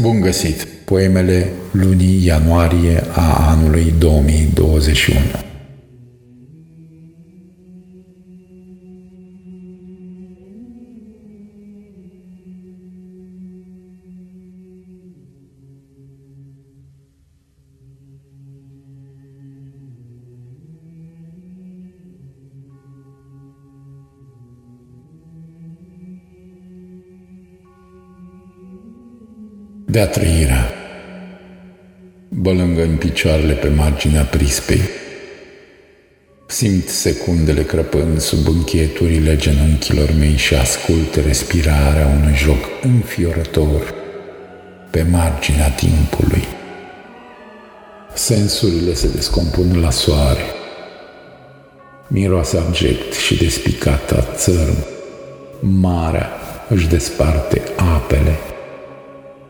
Bun găsit! Poemele lunii ianuarie a anului 2021. De-a trăirea. Bălângă în picioarele pe marginea prispei. Simt secundele crăpând sub încheieturile genunchilor mei și ascult respirarea unui joc înfiorător pe marginea timpului. Sensurile se descompun la soare. Miroase abject și despicată țărm. Marea își desparte apele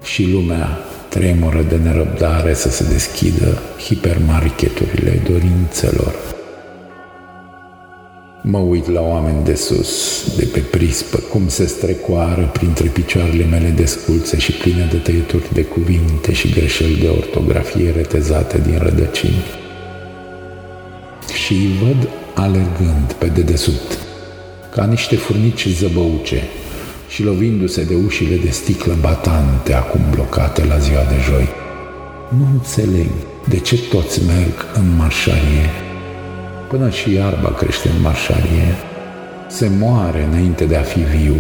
și lumea tremură de nerăbdare să se deschidă hipermarketurile dorințelor. Mă uit la oameni de sus, de pe prispă, cum se strecoară printre picioarele mele desculțe și pline de tăieturi de cuvinte și greșeli de ortografie retezate din rădăcini. Și îi văd alergând pe dedesubt, ca niște furnici zăbăuce, și lovindu-se de ușile de sticlă batante acum blocate la ziua de joi. Nu înțeleg de ce toți merg în marșarie. Până și iarba crește în marșarie. Se moare înainte de a fi viu.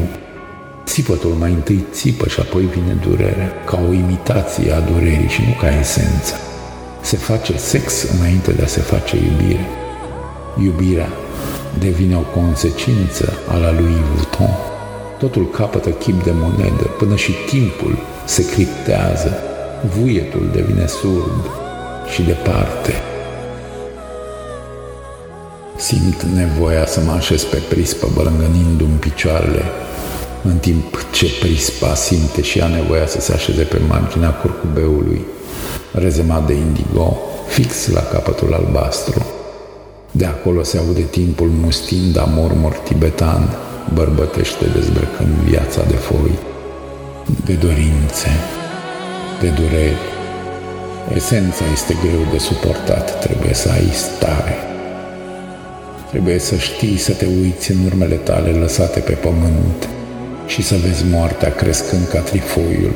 Țipătul mai întâi țipă și apoi vine durerea, ca o imitație a durerii și nu ca esență. Se face sex înainte de a se face iubire. Iubirea devine o consecință a la lui Vuitton. Totul capătă chip de monedă, până și timpul se criptează, vuietul devine surd și departe. Simt nevoia să mă așez pe prispă, bălângănindu-mi picioarele, în timp ce prispa simte și ea nevoia să se așeze pe marginea curcubeului, rezemat de indigo, fix la capătul albastru. De acolo se aude timpul mustind amor tibetan, bărbătește dezbrăcând viața de foi, de dorințe, de dureri. Esența este greu de suportat, trebuie să ai stare. Trebuie să știi să te uiți în urmele tale lăsate pe pământ și să vezi moartea crescând ca trifoiul,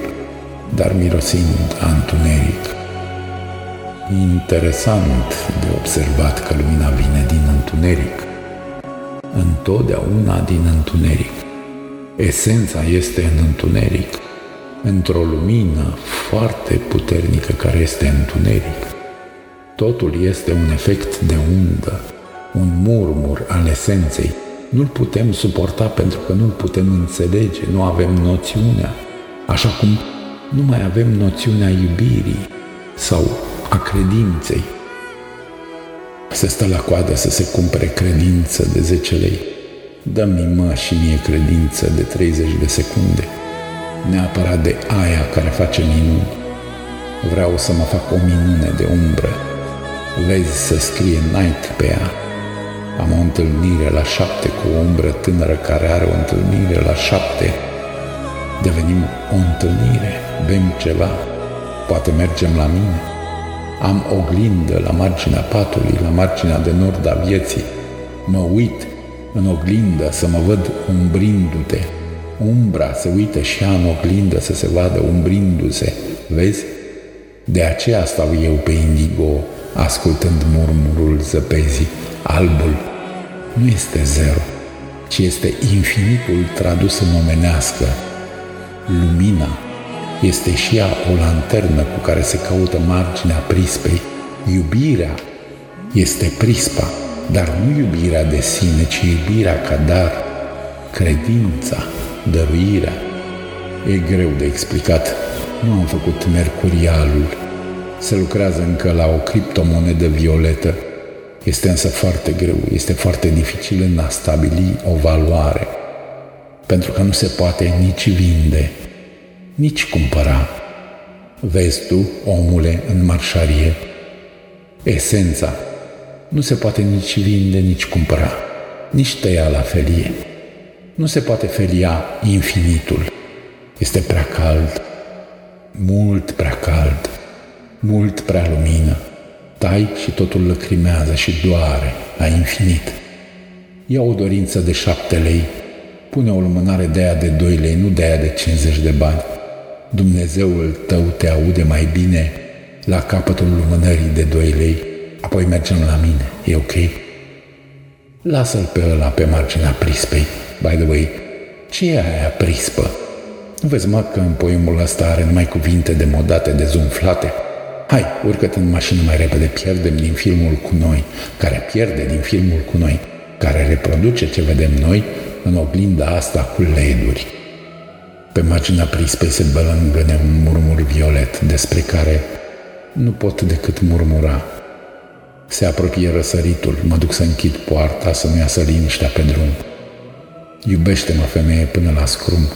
dar mirosind a întuneric. Interesant de observat că lumina vine din întuneric întotdeauna din întuneric. Esența este în întuneric, într-o lumină foarte puternică care este întuneric. Totul este un efect de undă, un murmur al esenței. Nu-l putem suporta pentru că nu-l putem înțelege, nu avem noțiunea, așa cum nu mai avem noțiunea iubirii sau a credinței. Se stă la coadă să se cumpere credință de 10 lei. Dă-mi mă și mie credință de 30 de secunde. Neapărat de aia care face minuni. Vreau să mă fac o minune de umbră. Vezi să scrie night pe ea. Am o întâlnire la șapte cu o umbră tânără care are o întâlnire la șapte. Devenim o întâlnire, bem ceva, poate mergem la mine. Am oglindă la marginea patului, la marginea de nord a vieții. Mă uit în oglindă să mă văd umbrindu-te. Umbra se uită și ea în oglindă să se vadă umbrindu-se. Vezi? De aceea stau eu pe indigo, ascultând murmurul zăpezii. Albul nu este zero, ci este infinitul tradus în omenească. Lumina este și ea o lanternă cu care se caută marginea prispei. Iubirea este prispa, dar nu iubirea de sine, ci iubirea ca dar, credința, dăruirea. E greu de explicat. Nu am făcut mercurialul. Se lucrează încă la o criptomonedă violetă. Este însă foarte greu, este foarte dificil în a stabili o valoare, pentru că nu se poate nici vinde, nici cumpăra. Vezi tu, omule, în marșarie, esența nu se poate nici vinde, nici cumpăra, nici tăia la felie. Nu se poate felia infinitul. Este prea cald. mult prea cald, mult prea lumină. Tai și totul lăcrimează și doare la infinit. Ia o dorință de șapte lei, pune o lumânare de aia de doi lei, nu de aia de 50 de bani. Dumnezeul tău te aude mai bine la capătul lumânării de doi lei, apoi mergem la mine, e ok? Lasă-l pe ăla pe marginea prispei. By the way, ce e aia prispă? Nu vezi, mă, că în poemul ăsta are numai cuvinte demodate, dezumflate? Hai, urcă-te în mașină mai repede, pierdem din filmul cu noi, care pierde din filmul cu noi, care reproduce ce vedem noi în oglinda asta cu leduri. Pe marginea prispei se bălângăne un murmur violet despre care nu pot decât murmura. Se apropie răsăritul, mă duc să închid poarta, să nu iasă liniștea pe drum. Iubește-mă, femeie, până la scrum.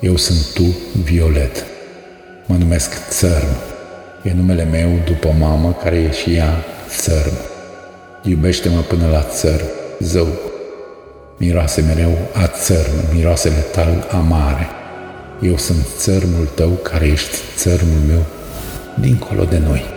Eu sunt tu, Violet. Mă numesc Țărm. E numele meu după mamă, care e și ea Țărm. Iubește-mă până la țăr, zău. Miroase mereu a țărm, miroasele tal amare. Eu sunt țărmul tău, care ești țărmul meu, dincolo de noi.